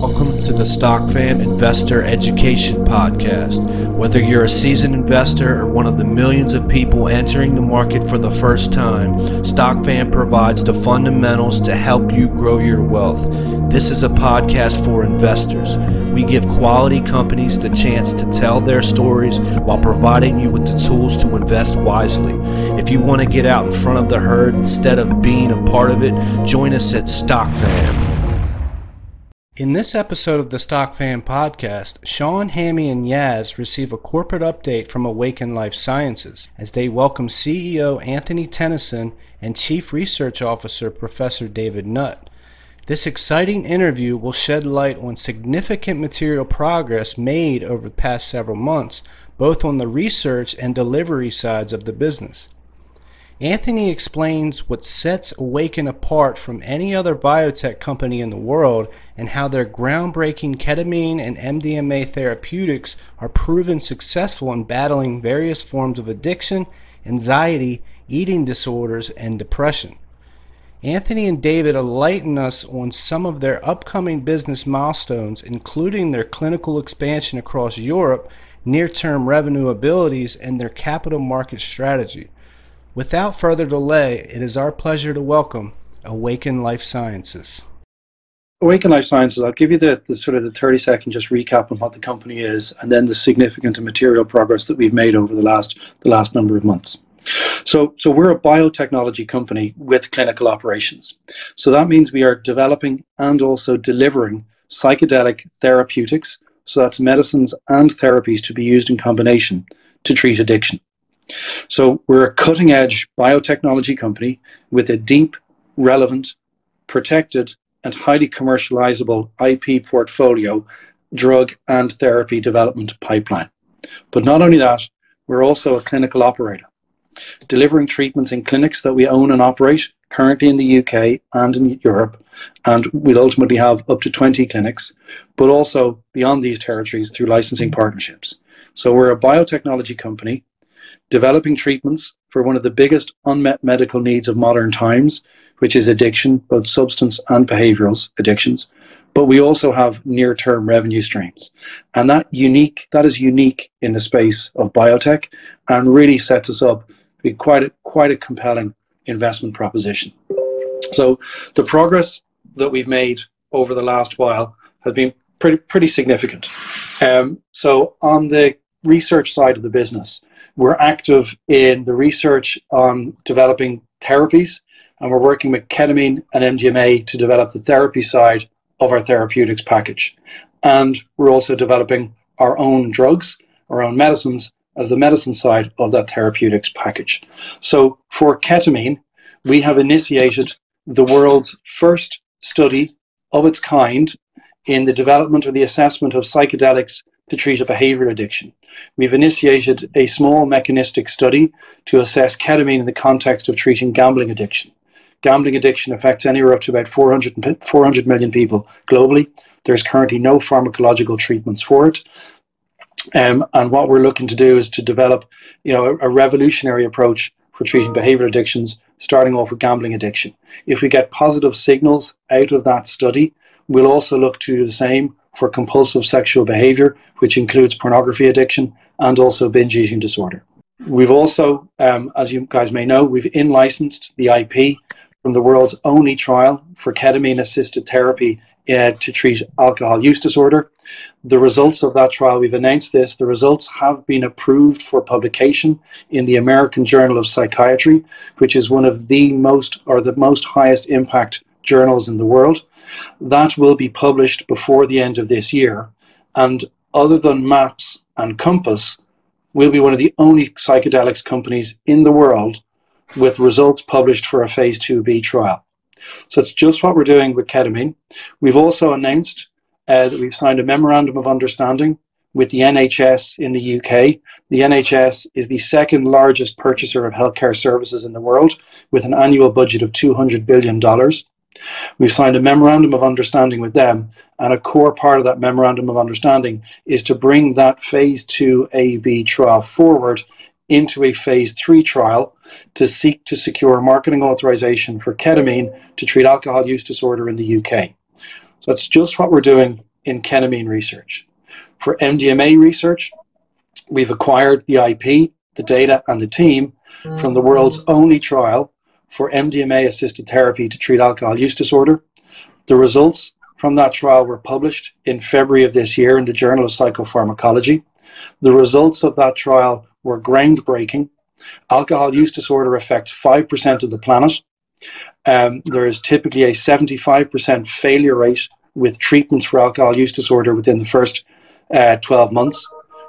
Welcome to the Stock Fam Investor Education Podcast. Whether you're a seasoned investor or one of the millions of people entering the market for the first time, Stock Fam provides the fundamentals to help you grow your wealth. This is a podcast for investors. We give quality companies the chance to tell their stories while providing you with the tools to invest wisely. If you want to get out in front of the herd instead of being a part of it, join us at Stock Fam. In this episode of the Stock Fam podcast, Sean, Hammy, and Yaz receive a corporate update from Awakn Life Sciences as they welcome CEO Anthony Tennyson and Chief Research Officer Professor David Nutt. This exciting interview will shed light on significant material progress made over the past several months, both on the research and delivery sides of the business. Anthony explains what sets Awakn apart from any other biotech company in the world and how their groundbreaking ketamine and MDMA therapeutics are proven successful in battling various forms of addiction, anxiety, eating disorders, and depression. Anthony and David enlighten us on some of their upcoming business milestones, including their clinical expansion across Europe, near term revenue abilities, and their capital market strategy. Without further delay, it is our pleasure to welcome Awakn Life Sciences. Awakn Life Sciences, I'll give you the, the, sort of the 30 second just recap on what the company is and then the significant and material progress that we've made over the last the last number of months. So, so we're a biotechnology company with clinical operations. So that means we are developing and also delivering psychedelic therapeutics, so that's medicines and therapies to be used in combination to treat addiction. So we're a cutting edge biotechnology company with a deep, relevant, protected, and highly commercializable IP portfolio, drug and therapy development pipeline. But not only that, we're also a clinical operator, delivering treatments in clinics that we own and operate currently in the UK and in Europe, and we'll ultimately have up to 20 clinics, but also beyond these territories through licensing partnerships. So we're a biotechnology company developing treatments for one of the biggest unmet medical needs of modern times, which is addiction, both substance and behavioral addictions. But we also have near-term revenue streams, and that unique that is unique in the space of biotech, and really sets us up to be quite a, quite a compelling investment proposition. So the progress that we've made over the last while has been pretty pretty significant. Um, so on the research side of the business, we're active in the research on developing therapies, and we're working with ketamine and MDMA to develop the therapy side of our therapeutics package. And we're also developing our own drugs, our own medicines, as the medicine side of that therapeutics package. So for ketamine, we have initiated the world's first study of its kind in the development or the assessment of psychedelics to treat a behavioral addiction. We've initiated a small mechanistic study to assess ketamine in the context of treating gambling addiction. Gambling addiction affects anywhere up to about 400, 400 million people globally. There's currently no pharmacological treatments for it. Um, and what we're looking to do is to develop, you know, a, a revolutionary approach for treating behavioral addictions, starting off with gambling addiction. If we get positive signals out of that study, we'll also look to do the same for compulsive sexual behavior, which includes pornography addiction and also binge eating disorder. We've also, um, as you guys may know, we've in licensed the IP from the world's only trial for ketamine assisted therapy uh, to treat alcohol use disorder. The results of that trial, we've announced this, the results have been approved for publication in the American Journal of Psychiatry, which is one of the most or the most highest impact journals in the world. That will be published before the end of this year. And other than MAPS and Compass, we'll be one of the only psychedelics companies in the world with results published for a phase 2b trial. So it's just what we're doing with ketamine. We've also announced uh, that we've signed a memorandum of understanding with the NHS in the UK. The NHS is the second largest purchaser of healthcare services in the world with an annual budget of $200 billion. We've signed a memorandum of understanding with them, and a core part of that memorandum of understanding is to bring that phase 2 AB trial forward into a phase 3 trial to seek to secure marketing authorization for ketamine to treat alcohol use disorder in the UK. So that's just what we're doing in ketamine research. For MDMA research, we've acquired the IP, the data, and the team from the world's only trial for MDMA assisted therapy to treat alcohol use disorder. The results from that trial were published in February of this year in the Journal of Psychopharmacology. The results of that trial were groundbreaking. Alcohol use disorder affects 5% of the planet. Um, there is typically a 75% failure rate with treatments for alcohol use disorder within the first uh, 12 months,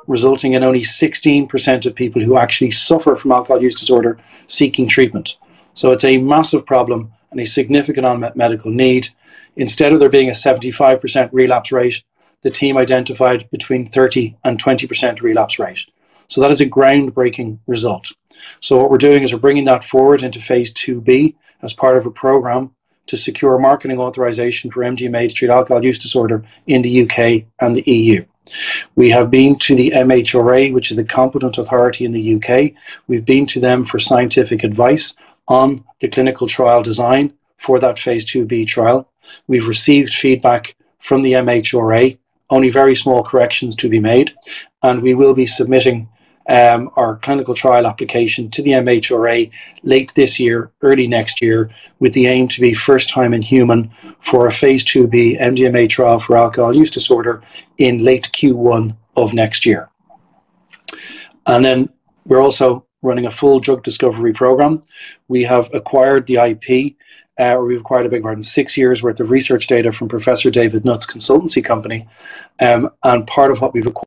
resulting in only 16% of people who actually suffer from alcohol use disorder seeking treatment. So it's a massive problem and a significant unmet medical need. Instead of there being a 75% relapse rate, the team identified between 30 and 20% relapse rate. So that is a groundbreaking result. So what we're doing is we're bringing that forward into phase 2B as part of a program to secure marketing authorization for MDMA to treat alcohol use disorder in the UK and the EU. We have been to the MHRA, which is the competent authority in the UK. We've been to them for scientific advice on the clinical trial design for that phase 2B trial. We've received feedback from the MHRA, only very small corrections to be made, and we will be submitting um, our clinical trial application to the MHRA late this year, early next year, with the aim to be first time in human for a phase 2B MDMA trial for alcohol use disorder in late Q1 of next year. And then we're also running a full drug discovery program. We have acquired the IP, uh, or we've acquired a big pardon, six years worth of research data from Professor David Nutt's consultancy company. Um, and part of what we've acquired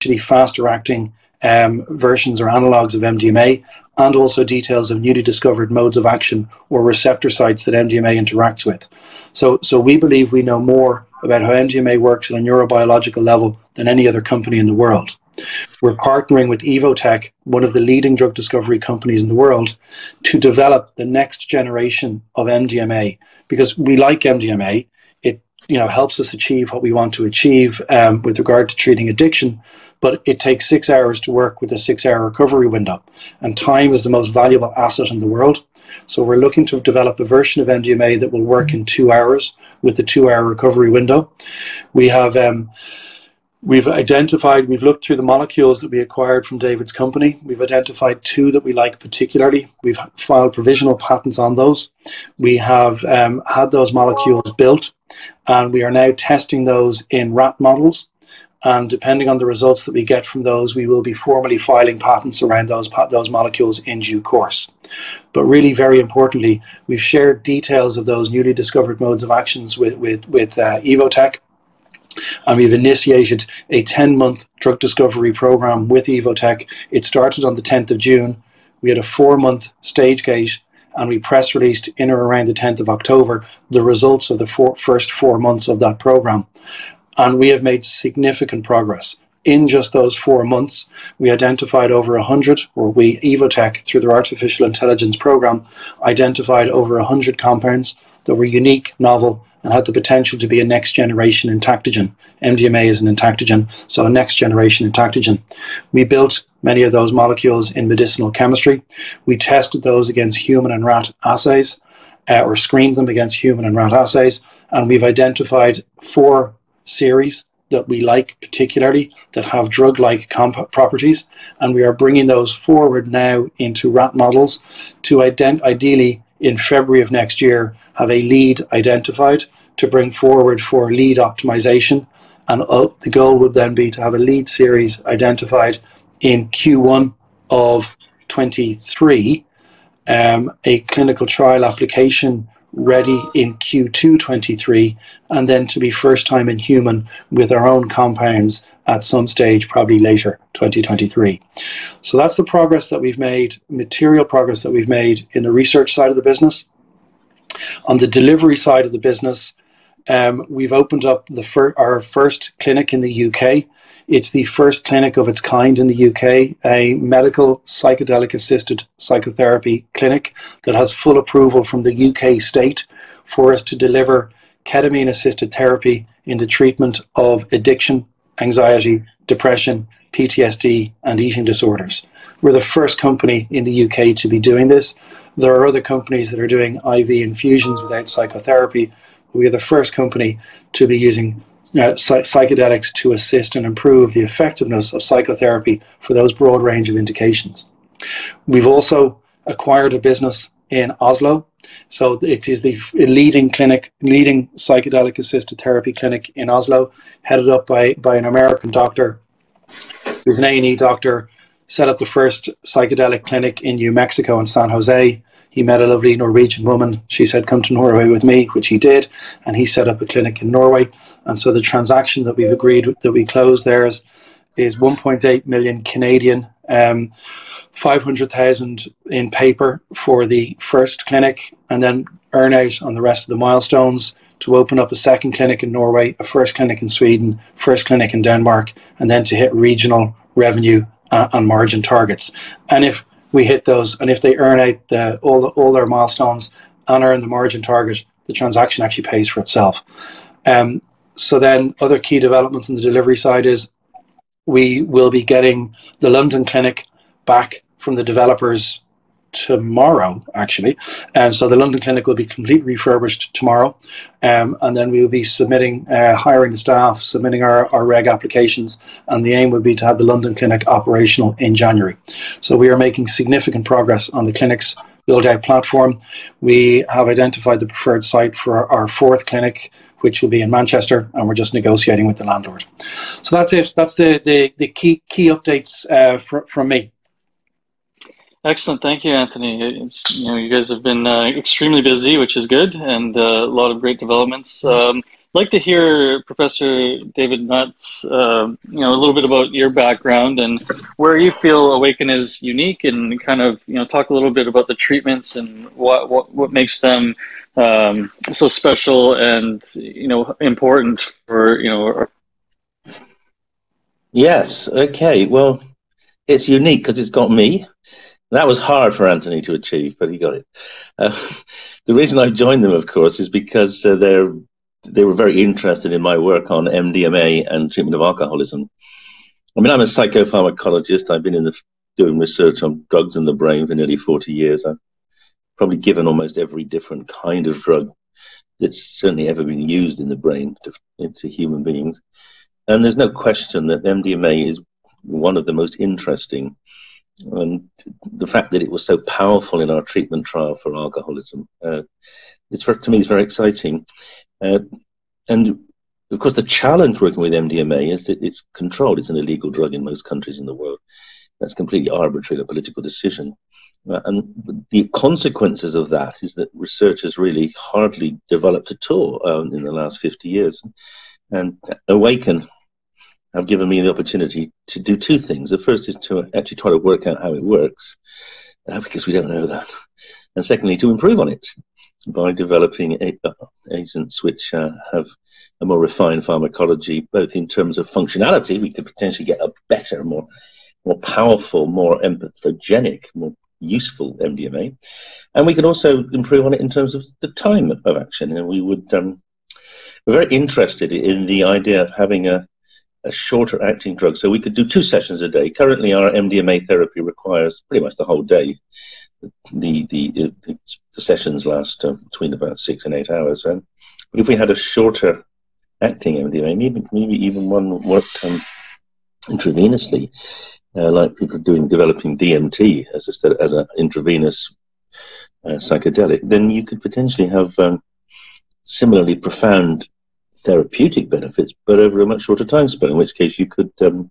actually faster acting um, versions or analogs of MDMA, and also details of newly discovered modes of action or receptor sites that MDMA interacts with. So, so we believe we know more about how MDMA works at a neurobiological level than any other company in the world. We're partnering with Evotec, one of the leading drug discovery companies in the world, to develop the next generation of MDMA because we like MDMA. It you know helps us achieve what we want to achieve um, with regard to treating addiction, but it takes six hours to work with a six-hour recovery window, and time is the most valuable asset in the world. So we're looking to develop a version of MDMA that will work in two hours with a two-hour recovery window. We have um, We've identified, we've looked through the molecules that we acquired from David's company. We've identified two that we like particularly. We've filed provisional patents on those. We have um, had those molecules built, and we are now testing those in rat models. And depending on the results that we get from those, we will be formally filing patents around those, those molecules in due course. But really, very importantly, we've shared details of those newly discovered modes of actions with, with, with uh, Evotec and we've initiated a 10 month drug discovery program with Evotec. It started on the 10th of June. We had a four month stage gate and we press released in or around the 10th of October the results of the four, first four months of that program. And we have made significant progress. In just those four months, we identified over 100, or we, Evotec, through their artificial intelligence program, identified over 100 compounds that were unique, novel, and had the potential to be a next generation entactogen. MDMA is an entactogen, so a next generation entactogen. We built many of those molecules in medicinal chemistry. We tested those against human and rat assays, uh, or screened them against human and rat assays, and we've identified four series that we like particularly that have drug like comp- properties, and we are bringing those forward now into rat models to ident- ideally in February of next year have a lead identified to bring forward for lead optimization. And uh, the goal would then be to have a lead series identified in Q1 of 23, um, a clinical trial application ready in Q2 23, and then to be first time in human with our own compounds at some stage, probably later 2023. So that's the progress that we've made, material progress that we've made in the research side of the business. On the delivery side of the business, um, we've opened up the fir- our first clinic in the UK. It's the first clinic of its kind in the UK, a medical psychedelic assisted psychotherapy clinic that has full approval from the UK state for us to deliver ketamine assisted therapy in the treatment of addiction, anxiety, depression, PTSD, and eating disorders. We're the first company in the UK to be doing this. There are other companies that are doing IV infusions without psychotherapy, we are the first company to be using uh, psychedelics to assist and improve the effectiveness of psychotherapy for those broad range of indications. We've also acquired a business in Oslo. So it is the leading clinic, leading psychedelic assisted therapy clinic in Oslo, headed up by, by an American doctor who's an A&E doctor, set up the first psychedelic clinic in New Mexico in San Jose. He met a lovely Norwegian woman. She said, Come to Norway with me, which he did. And he set up a clinic in Norway. And so the transaction that we've agreed that we closed there is, is 1.8 million Canadian. Um, 500,000 in paper for the first clinic and then earn out on the rest of the milestones to open up a second clinic in Norway, a first clinic in Sweden, first clinic in Denmark, and then to hit regional revenue uh, and margin targets. And if we hit those, and if they earn out the, all, the, all their milestones and earn the margin target, the transaction actually pays for itself. Um, so then other key developments on the delivery side is we will be getting the London clinic back from the developers tomorrow, actually. And so the London clinic will be completely refurbished tomorrow. Um, and then we will be submitting, uh, hiring the staff, submitting our, our reg applications. And the aim would be to have the London clinic operational in January. So we are making significant progress on the clinic's build out platform. We have identified the preferred site for our fourth clinic. Which will be in Manchester, and we're just negotiating with the landlord. So that's it. That's the the, the key key updates uh, from me. Excellent, thank you, Anthony. It's, you know, you guys have been uh, extremely busy, which is good, and uh, a lot of great developments. Um, I'd like to hear Professor David Nutt's, uh, you know, a little bit about your background and where you feel Awakn is unique, and kind of, you know, talk a little bit about the treatments and what what, what makes them um, so special and you know important for you know. Yes. Okay. Well, it's unique because it's got me that was hard for Anthony to achieve, but he got it. Uh, the reason I joined them, of course, is because uh, they're they were very interested in my work on MDMA and treatment of alcoholism. I mean, I'm a psychopharmacologist. I've been in the doing research on drugs in the brain for nearly 40 years. I've probably given almost every different kind of drug that's certainly ever been used in the brain to, to human beings. And there's no question that MDMA is one of the most interesting and the fact that it was so powerful in our treatment trial for alcoholism, uh, it's to me is very exciting. Uh, and of course, the challenge working with MDMA is that it's controlled. It's an illegal drug in most countries in the world. That's completely arbitrary, a political decision. Uh, and the consequences of that is that research has really hardly developed at all um, in the last 50 years. And Awakn have given me the opportunity to do two things. The first is to actually try to work out how it works, uh, because we don't know that. And secondly, to improve on it by developing a, uh, agents which uh, have a more refined pharmacology, both in terms of functionality, we could potentially get a better, more, more powerful, more empathogenic, more useful MDMA, and we can also improve on it in terms of the time of action. And we would, um, we're very interested in the idea of having a a shorter acting drug. So we could do two sessions a day. Currently, our MDMA therapy requires pretty much the whole day. The the, the, the sessions last uh, between about six and eight hours. Um, but if we had a shorter acting MDMA, maybe maybe even one worked um, intravenously, uh, like people doing developing DMT as a as an intravenous uh, psychedelic, then you could potentially have um, similarly profound therapeutic benefits, but over a much shorter time span, in which case you could um,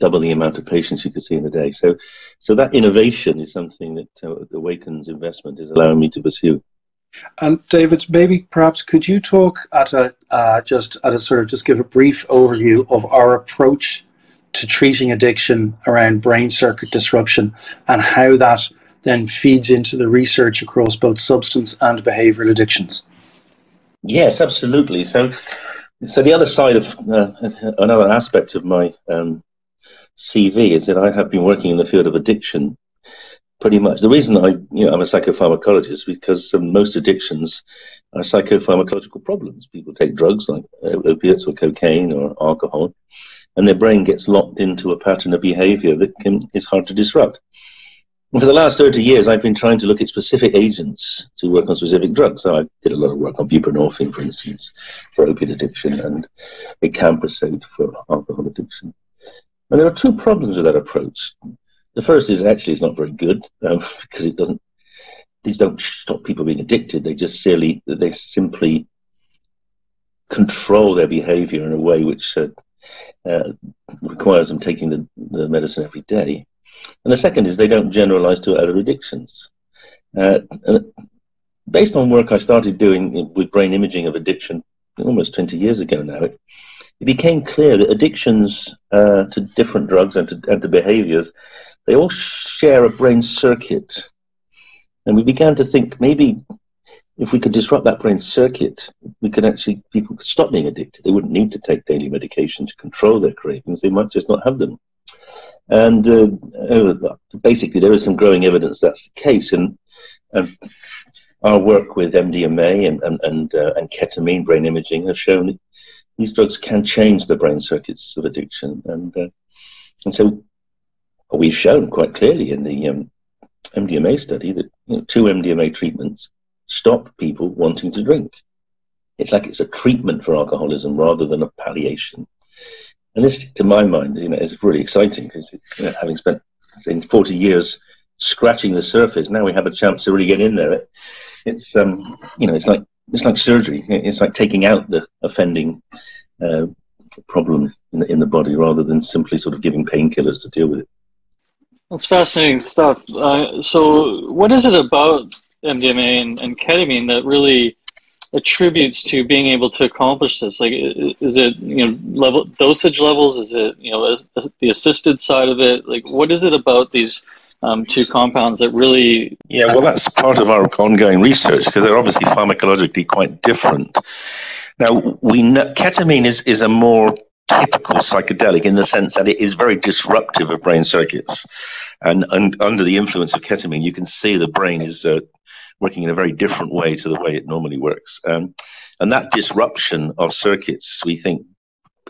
double the amount of patients you could see in a day. So, so that innovation is something that uh, Awakn's investment is allowing me to pursue. And David, maybe perhaps could you talk at a uh, just at a sort of just give a brief overview of our approach to treating addiction around brain circuit disruption and how that then feeds into the research across both substance and behavioral addictions. Yes, absolutely. So, so the other side of uh, another aspect of my um, CV is that I have been working in the field of addiction. Pretty much the reason I, you know, I'm a psychopharmacologist is because um, most addictions are psychopharmacological problems. People take drugs like uh, opiates or cocaine or alcohol, and their brain gets locked into a pattern of behavior that can, is hard to disrupt. And for the last 30 years, I've been trying to look at specific agents to work on specific drugs. So I did a lot of work on buprenorphine, for instance, for opiate addiction, and acamprosate for alcohol addiction. And there are two problems with that approach. The first is actually it's not very good um, because it doesn't. These don't stop people being addicted. They just simply they simply control their behaviour in a way which uh, uh, requires them taking the, the medicine every day. And the second is they don't generalize to other addictions. Uh, based on work I started doing with brain imaging of addiction almost 20 years ago now, it, it became clear that addictions uh, to different drugs and to, and to behaviors, they all share a brain circuit. And we began to think maybe if we could disrupt that brain circuit, we could actually, people could stop being addicted. They wouldn't need to take daily medication to control their cravings. They might just not have them. And uh, uh, basically, there is some growing evidence that's the case. And, and our work with MDMA and, and, and, uh, and ketamine brain imaging has shown that these drugs can change the brain circuits of addiction. And, uh, and so we've shown quite clearly in the um, MDMA study that you know, two MDMA treatments stop people wanting to drink. It's like it's a treatment for alcoholism rather than a palliation. And this, to my mind, you know, is really exciting because you know, having spent say, 40 years scratching the surface, now we have a chance to really get in there. It, it's um, you know, it's like it's like surgery. It's like taking out the offending uh, problem in the, in the body rather than simply sort of giving painkillers to deal with it. That's fascinating stuff. Uh, so, what is it about MDMA and, and ketamine that really attributes to being able to accomplish this? Like, is it you know level dosage levels? Is it you know the assisted side of it? Like, what is it about these um, two compounds that really? Yeah, well, that's part of our ongoing research because they're obviously pharmacologically quite different. Now, we know, ketamine is is a more typical psychedelic in the sense that it is very disruptive of brain circuits, and, and under the influence of ketamine, you can see the brain is uh, working in a very different way to the way it normally works. Um, and that disruption of circuits, we think,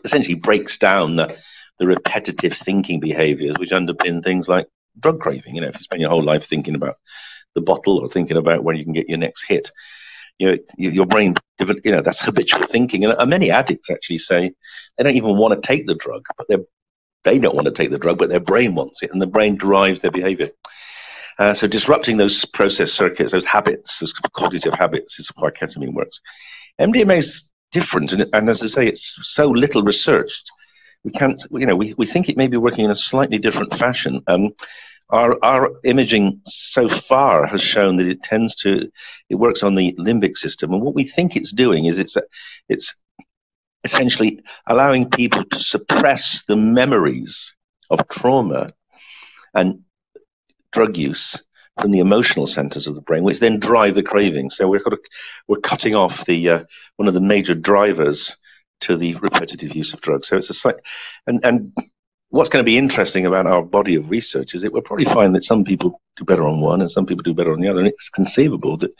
essentially breaks down the, the repetitive thinking behaviors which underpin things like drug craving. You know, if you spend your whole life thinking about the bottle or thinking about when you can get your next hit, you know, your brain, you know, that's habitual thinking. And many addicts actually say they don't even want to take the drug, but they they don't want to take the drug, but their brain wants it, and the brain drives their behavior. Uh, so disrupting those process circuits, those habits, those cognitive habits, is why ketamine works. MDMA is different, and, and, as I say, it's so little researched. We can't, you know, we, we think it may be working in a slightly different fashion. Um, our, our imaging so far has shown that it tends to, it works on the limbic system, and what we think it's doing is it's it's essentially allowing people to suppress the memories of trauma and drug use from the emotional centers of the brain, which then drive the craving. So we're we're cutting off the uh, one of the major drivers to the repetitive use of drugs. So it's a and and what's going to be interesting about our body of research is that we'll probably find that some people do better on one and some people do better on the other, and it's conceivable that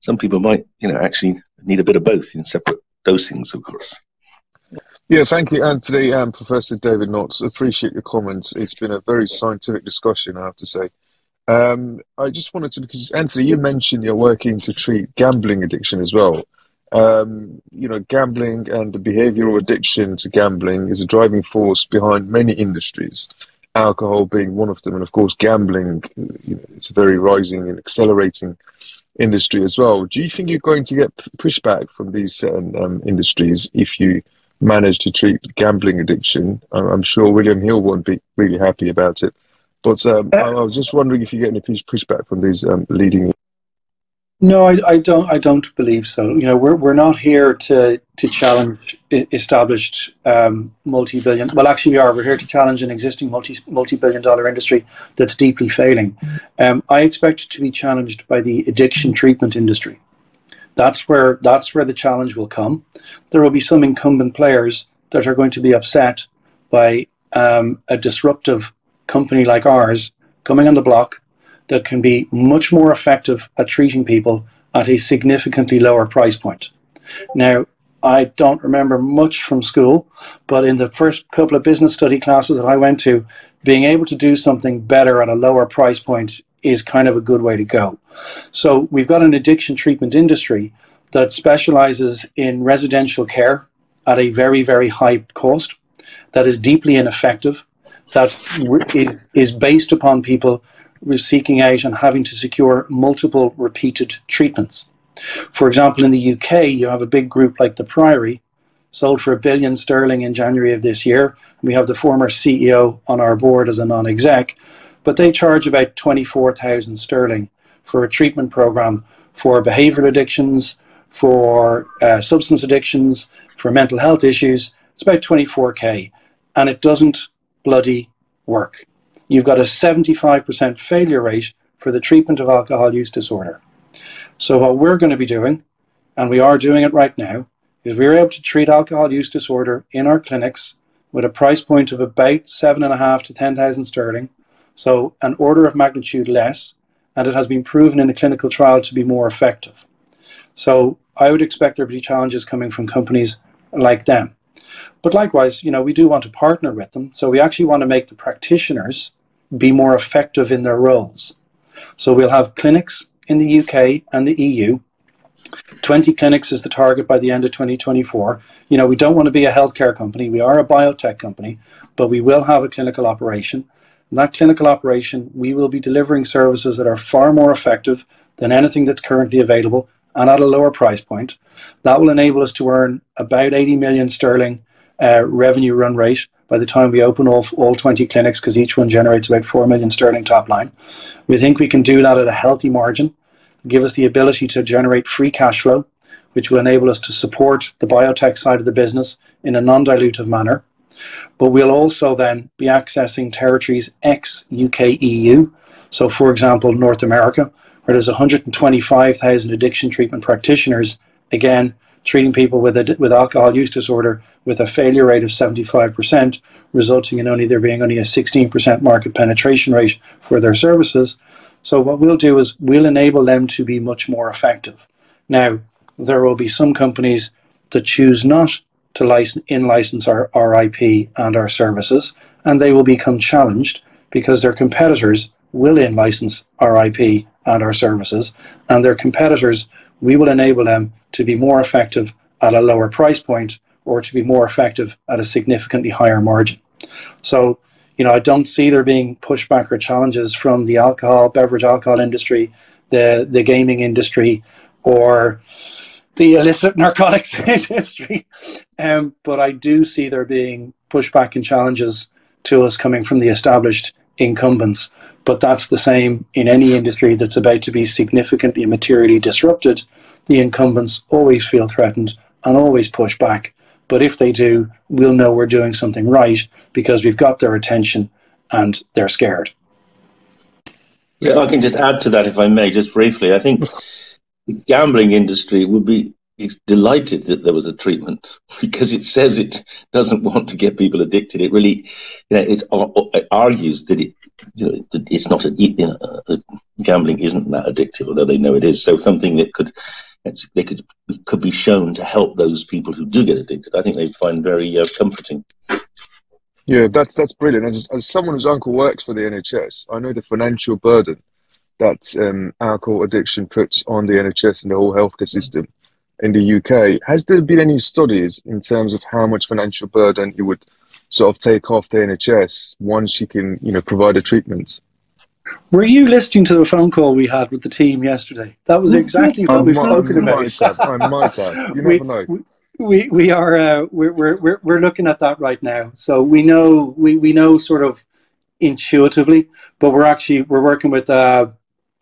some people might, you know, actually need a bit of both in separate dosings, of course. Yeah, thank you, Anthony and Professor David Knotts. Appreciate your comments. It's been a very scientific discussion, I have to say. Um, I just wanted to, because Anthony, you mentioned you're working to treat gambling addiction as well. Um, you know, gambling and the behavioral addiction to gambling is a driving force behind many industries, alcohol being one of them. And of course, gambling, you know, it's a very rising and accelerating industry as well. Do you think you're going to get pushback from these certain um, industries if you manage to treat gambling addiction? I'm sure William Hill won't be really happy about it. But um, I, I, was just wondering if you get any pushback from these um, leading. No, I, I, don't. I don't believe so. You know, we're we're not here to to challenge established um, multi-billion. Well, actually, we are. We're here to challenge an existing multi multi-billion-dollar industry that's deeply failing. Um, I expect to be challenged by the addiction treatment industry. That's where that's where the challenge will come. There will be some incumbent players that are going to be upset by um, a disruptive company like ours coming on the block that can be much more effective at treating people at a significantly lower price point. Now, I don't remember much from school, but in the first couple of business study classes that I went to, being able to do something better at a lower price point is kind of a good way to go. So we've got an addiction treatment industry that specializes in residential care at a very, very high cost, that is deeply ineffective, that is, is based upon people seeking out and having to secure multiple repeated treatments. For example, in the UK, you have a big group like the Priory, sold for a billion sterling in January of this year. We have the former CEO on our board as a non exec, but they charge about 24,000 sterling for a treatment program for behavioral addictions, for uh, substance addictions, for mental health issues. It's about 24k, and it doesn't bloody work. You've got a 75% failure rate for the treatment of alcohol use disorder. So, what we're going to be doing, and we are doing it right now, is we're able to treat alcohol use disorder in our clinics with a price point of about seven and a half to 10,000 sterling, so an order of magnitude less, and it has been proven in a clinical trial to be more effective. So I would expect there to be challenges coming from companies like them. But likewise, you know, we do want to partner with them. So we actually want to make the practitioners be more effective in their roles. So we'll have clinics in the UK and the EU. 20 clinics is the target by the end of 2024. You know, we don't want to be a healthcare company. We are a biotech company, but we will have a clinical operation. In that clinical operation, we will be delivering services that are far more effective than anything that's currently available and at a lower price point. That will enable us to earn about 80 million sterling uh, revenue run rate by the time we open all, all 20 clinics because each one generates about 4 million sterling top line. We think we can do that at a healthy margin, give us the ability to generate free cash flow, which will enable us to support the biotech side of the business in a non dilutive manner. But we'll also then be accessing territories ex UK EU. So, for example, North America, where there's 125,000 addiction treatment practitioners, again, treating people with, a, with alcohol use disorder with a failure rate of 75%, resulting in only there being only a 16% market penetration rate for their services. So what we'll do is we'll enable them to be much more effective. Now, there will be some companies that choose not to license, in license our, our IP and our services, and they will become challenged because their competitors will in license our IP and our services, and their competitors, we will enable them to be more effective at a lower price point or to be more effective at a significantly higher margin. So, you know, I don't see there being pushback or challenges from the alcohol, beverage alcohol industry, the the gaming industry, or the illicit narcotics industry. Um, but I do see there being pushback and challenges to us coming from the established incumbents. But that's the same in any industry that's about to be significantly materially disrupted. The incumbents always feel threatened and always push back. But if they do, we'll know we're doing something right because we've got their attention and they're scared. Yeah, I can just add to that if I may, just briefly. I think the gambling industry would be delighted that there was a treatment because it says it doesn't want to get people addicted. It really, you know, it argues that it, you know, it's not a, you know, gambling isn't that addictive, although they know it is. So something that could they could could be shown to help those people who do get addicted. I think they find very uh, comforting. Yeah, that's that's brilliant. As, as someone whose uncle works for the NHS, I know the financial burden that um, alcohol addiction puts on the NHS and the whole healthcare system in the UK. Has there been any studies in terms of how much financial burden it would sort of take off the NHS once you can, you know, provide a treatment? Were you listening to the phone call we had with the team yesterday? That was exactly what we've spoken about. Might have, I might have. You we, never know. We, we are uh, we're, we're we're looking at that right now. So we know we, we know sort of intuitively, but we're actually we're working with uh,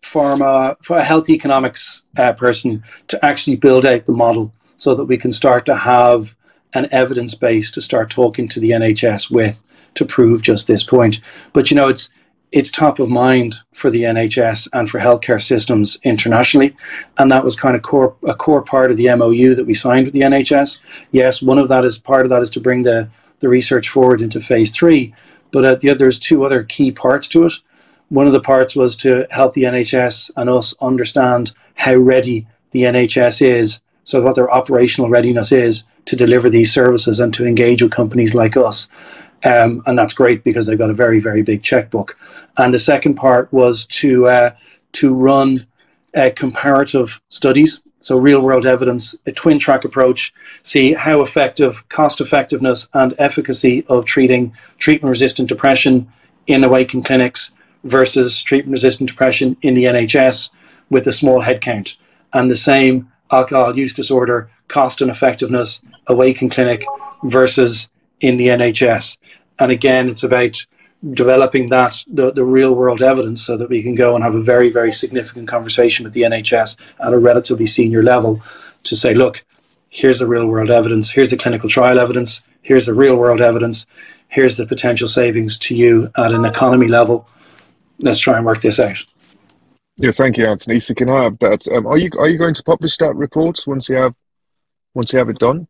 pharma for a health economics uh, person to actually build out the model so that we can start to have an evidence base to start talking to the NHS with to prove just this point. But you know, it's it's top of mind for the NHS and for healthcare systems internationally, and that was kind of core a core part of the MOU that we signed with the NHS. Yes, one of that is part of that is to bring the the research forward into phase three, but uh, the, there's two other key parts to it. One of the parts was to help the NHS and us understand how ready the NHS is, so what their operational readiness is to deliver these services and to engage with companies like us. Um, and that's great because they've got a very, very big checkbook. And the second part was to uh, to run uh, comparative studies, so real world evidence, a twin track approach, see how effective, cost effectiveness, and efficacy of treating treatment resistant depression in awakened clinics versus treatment resistant depression in the NHS with a small headcount. And the same alcohol use disorder, cost and effectiveness, awakened clinic versus in the NHS. And again, it's about developing that the, the real world evidence so that we can go and have a very very significant conversation with the NHS at a relatively senior level to say look here's the real world evidence here's the clinical trial evidence here's the real world evidence here's the potential savings to you at an economy level let's try and work this out yeah thank you Anthony if you can have that um, are you are you going to publish that report once you have once you have it done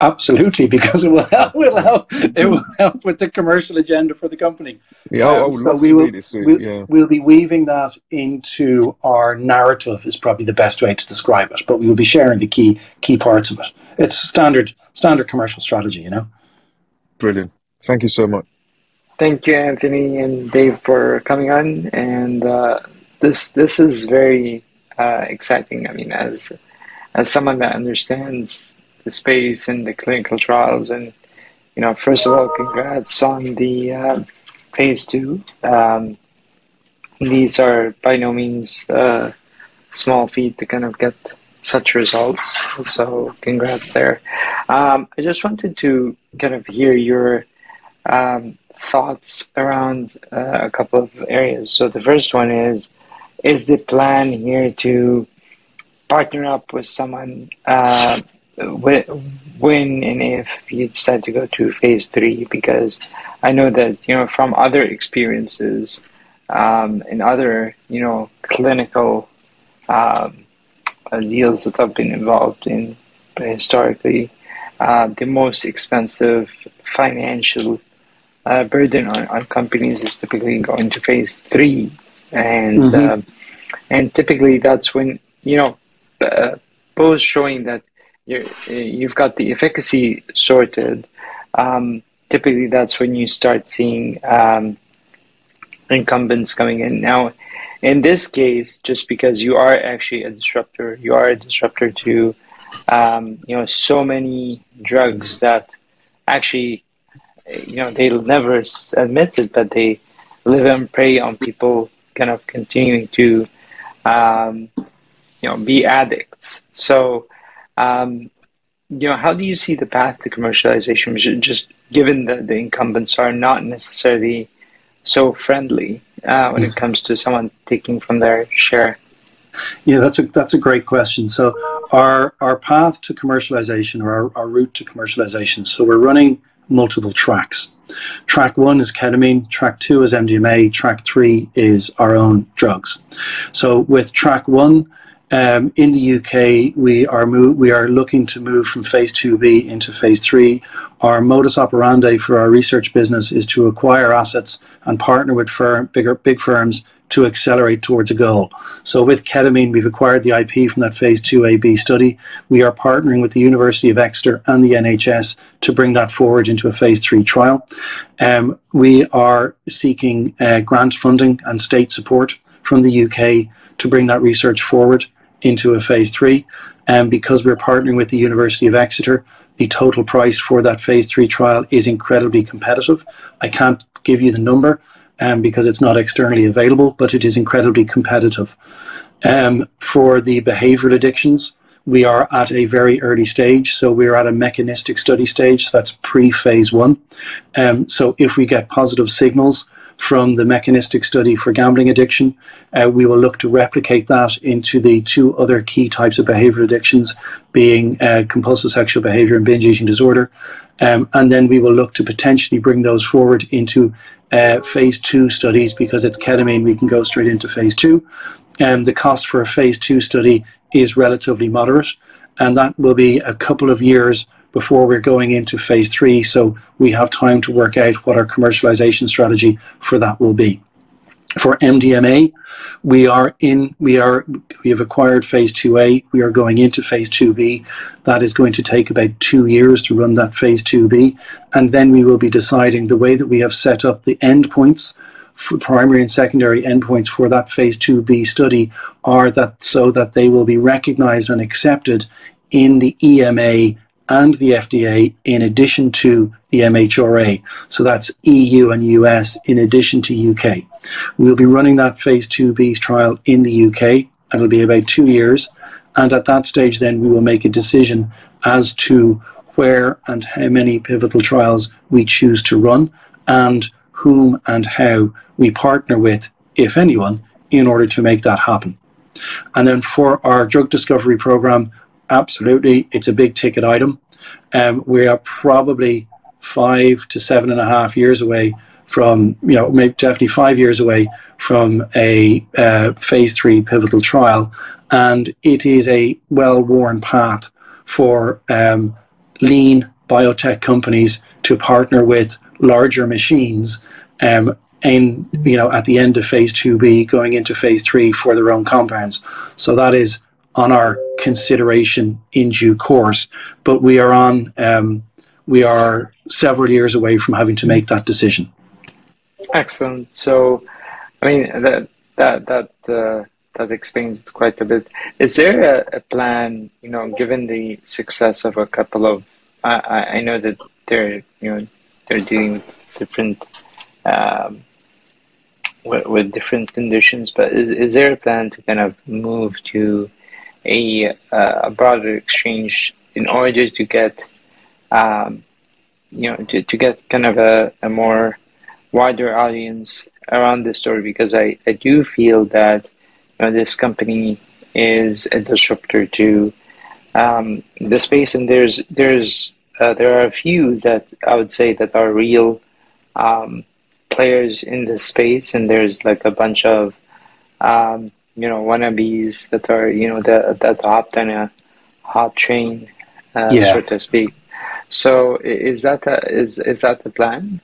Absolutely, because it will help. Will help. It will help with the commercial agenda for the company. Yeah, um, I would love we to will, read it. We'll, yeah. we'll be weaving that into our narrative. Is probably the best way to describe it. But we will be sharing the key key parts of it. It's standard standard commercial strategy. You know. Brilliant. Thank you so much. Thank you, Anthony and Dave, for coming on. And uh, this this is very uh, exciting. I mean, as as someone that understands the space and the clinical trials. And, you know, first of all, congrats on the uh, phase two. Um, these are by no means uh, small feat to kind of get such results. So, congrats there. Um, I just wanted to kind of hear your um, thoughts around uh, a couple of areas. So, the first one is is the plan here to partner up with someone uh, when and if you decide to go to phase three because I know that you know from other experiences um, and other you know clinical um, uh, deals that I've been involved in historically, uh, the most expensive financial uh, burden on, on companies is typically going to phase three, and mm-hmm. Um, and typically that's when you know uh, both showing that you you've got the efficacy sorted, um, typically that's when you start seeing um, incumbents coming in. Now, in this case, just because you are actually a disruptor, you are a disruptor to um, you know so many drugs that actually you know they'll never admit it, but they live and prey on people kind of continuing to um, you know be addicts. So um, you know, how do you see the path to commercialization? Just given that the incumbents are not necessarily so friendly uh, when it comes to someone taking from their share. Yeah, that's a that's a great question. So our our path to commercialization or our, our route to commercialization. So we're running multiple tracks. Track one is ketamine, track two is MDMA, track three is our own drugs. So with track one, um, in the UK, we are we are looking to move from phase 2B into phase 3. Our modus operandi for our research business is to acquire assets and partner with firm, bigger big firms to accelerate towards a goal. So with ketamine, we've acquired the IP from that phase 2AB study. We are partnering with the University of Exeter and the NHS to bring that forward into a phase 3 trial. Um, we are seeking uh, grant funding and state support from the UK to bring that research forward into a phase three. And because we're partnering with the University of Exeter, the total price for that phase three trial is incredibly competitive. I can't give you the number um, because it's not externally available, but it is incredibly competitive. Um, for the behavioral addictions, we are at a very early stage, so we're at a mechanistic study stage. So that's pre phase one. Um, so if we get positive signals from the mechanistic study for gambling addiction. Uh, we will look to replicate that into the two other key types of behavioral addictions, being uh, compulsive sexual behavior and binge eating disorder. Um, and then we will look to potentially bring those forward into uh, phase two studies because it's ketamine, we can go straight into phase two. Um, the cost for a phase two study is relatively moderate, and that will be a couple of years before we're going into phase three. So we have time to work out what our commercialization strategy for that will be. For MDMA, we are in we are we have acquired phase 2A. We are going into phase 2B. That is going to take about two years to run that phase 2B, and then we will be deciding the way that we have set up the endpoints for primary and secondary endpoints for that phase 2B study are that so that they will be recognized and accepted in the EMA and the FDA in addition to the MHRA. So that's EU and US in addition to UK. We'll be running that phase 2B trial in the UK, and it'll be about two years. And at that stage, then we will make a decision as to where and how many pivotal trials we choose to run and whom and how we partner with, if anyone, in order to make that happen. And then for our drug discovery program, absolutely, it's a big ticket item. Um, we are probably five to seven and a half years away from, you know, maybe definitely five years away from a uh, phase three pivotal trial. And it is a well worn path for um, lean biotech companies to partner with larger machines um, in, you know, at the end of phase 2B going into phase 3 for their own compounds. So that is on our consideration in due course. But we are on, um, we are several years away from having to make that decision. Excellent. So, I mean that that that uh, that explains it quite a bit. Is there a, a, plan? You know, given the success of a couple of, I, I know that they're you know they're doing different. Um, with, with different conditions, but is, is there a plan to kind of move to a, uh, a broader exchange in order to get um, you know to, to get kind of a, a more wider audience around this story because I, I do feel that you know, this company is a disruptor to um, the space. And there's there's uh, there are a few that I would say that are real um, players in this space. And there's like a bunch of um, you know wannabes that are you know that that hopped on a hot train, uh, yeah. so to speak. So is that a, is is that the plan?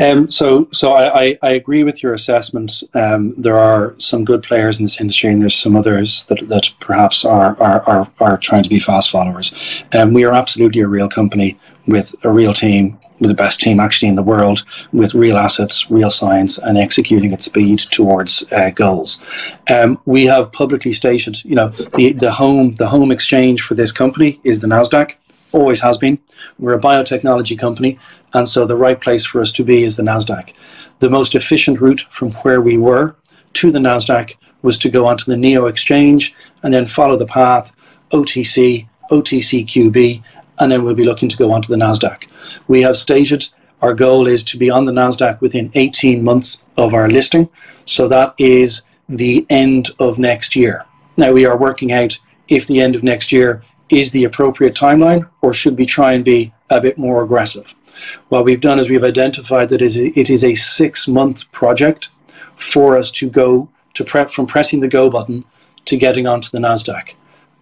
Um, so, so I, I, agree with your assessment. Um, there are some good players in this industry, and there's some others that, that perhaps are, are, are, are trying to be fast followers. Um, we are absolutely a real company with a real team with the best team actually in the world with real assets, real science, and executing at speed towards uh, goals. Um, we have publicly stated, you know, the, the home the home exchange for this company is the Nasdaq. Always has been. We're a biotechnology company, and so the right place for us to be is the Nasdaq. The most efficient route from where we were to the Nasdaq was to go onto the NEO exchange and then follow the path OTC, OTCQB, and then we'll be looking to go onto the NASDAQ. We have stated our goal is to be on the NASDAQ within 18 months of our listing, so that is the end of next year. Now, we are working out if the end of next year is the appropriate timeline or should we try and be a bit more aggressive. What we've done is we've identified that it is a six month project for us to go to prep from pressing the go button to getting onto the NASDAQ.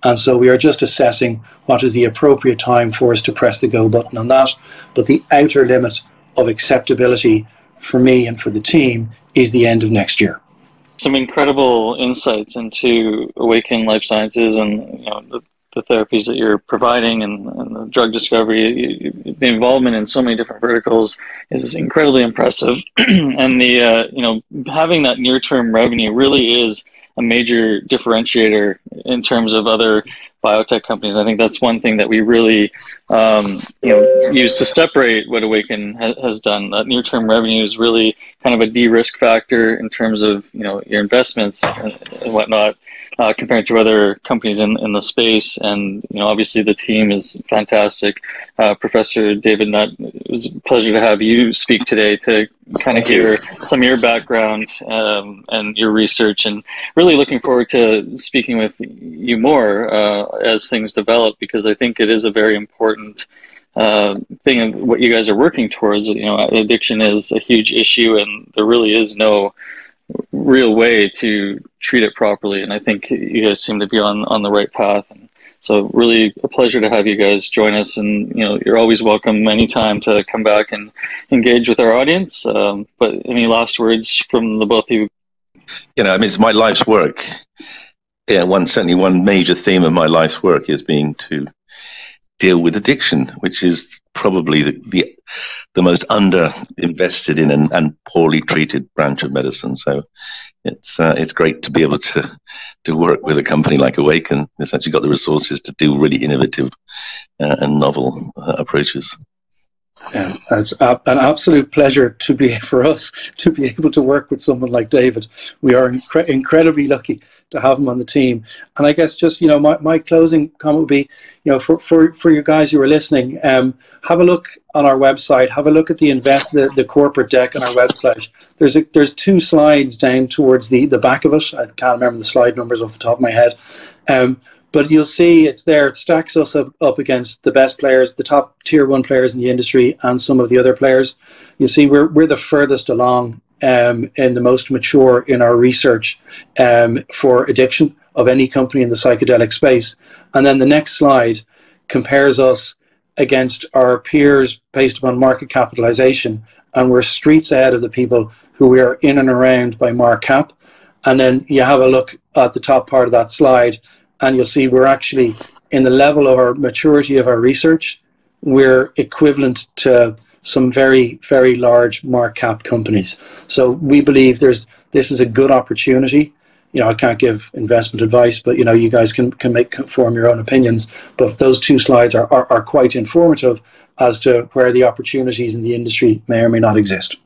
And so we are just assessing what is the appropriate time for us to press the go button on that. But the outer limit of acceptability for me and for the team is the end of next year. Some incredible insights into Awakn Life Sciences and you know the, the therapies that you're providing and, and the drug discovery. The involvement in so many different verticals is incredibly impressive, and the uh, you know having that near term revenue really is a major differentiator in terms of other biotech companies. I think that's one thing that we really um, you know use to separate what Awakn ha- has done. That near-term revenue is really kind of a de-risk factor in terms of you know your investments and, and whatnot uh, compared to other companies in, in the space. And you know, obviously the team is fantastic. Uh, Professor David Nutt, it was a pleasure to have you speak today to kind of hear some of your background um, and your research, and really looking forward to speaking with you more uh, as things develop because I think it is a very important. Uh, thing of what you guys are working towards. You know, addiction is a huge issue, and there really is no real way to treat it properly. And I think you guys seem to be on, on the right path. And so really a pleasure to have you guys join us. And, you know, you're always welcome anytime to come back and engage with our audience. Um, but any last words from the both of you you know, I mean, it's my life's work. Yeah, one certainly one major theme of my life's work is being to deal with addiction, which is probably the the, the most under invested in and, and, poorly treated branch of medicine. So it's uh, it's great to be able to to work with a company like Awakn. It's actually got the resources to do really innovative uh, and novel uh, approaches. Yeah, it's a, an absolute pleasure to be for us to be able to work with someone like David. We are incre- incredibly lucky to have him on the team. And I guess just you know my, my closing comment would be, you know, for for, for you guys who are listening, um, have a look on our website. Have a look at the invest the, the corporate deck on our website. There's a, there's two slides down towards the the back of it. I can't remember the slide numbers off the top of my head. Um, but you'll see it's there. It stacks us up, up against the best players, the top tier one players in the industry, and some of the other players. You see, we're we're the furthest along um, and the most mature in our research um, for addiction of any company in the psychedelic space. And then the next slide compares us against our peers based upon market capitalization, and we're streets ahead of the people who we are in and around by market cap. And then you have a look at the top part of that slide, and you'll see we're actually in the level of our maturity of our research, we're equivalent to some very, very large market cap companies. So we believe there's this is a good opportunity. You know, I can't give investment advice, but you know, you guys can, can make form your own opinions. But those two slides are, are, are quite informative as to where the opportunities in the industry may or may not exist.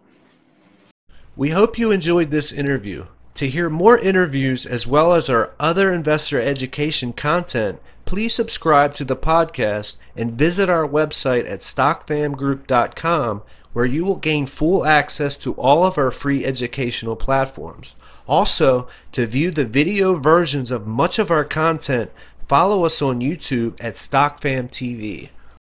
We hope you enjoyed this interview. To hear more interviews as well as our other investor education content, please subscribe to the podcast and visit our website at stockfamgroup.com where you will gain full access to all of our free educational platforms. Also, to view the video versions of much of our content, follow us on YouTube at StockFam TV.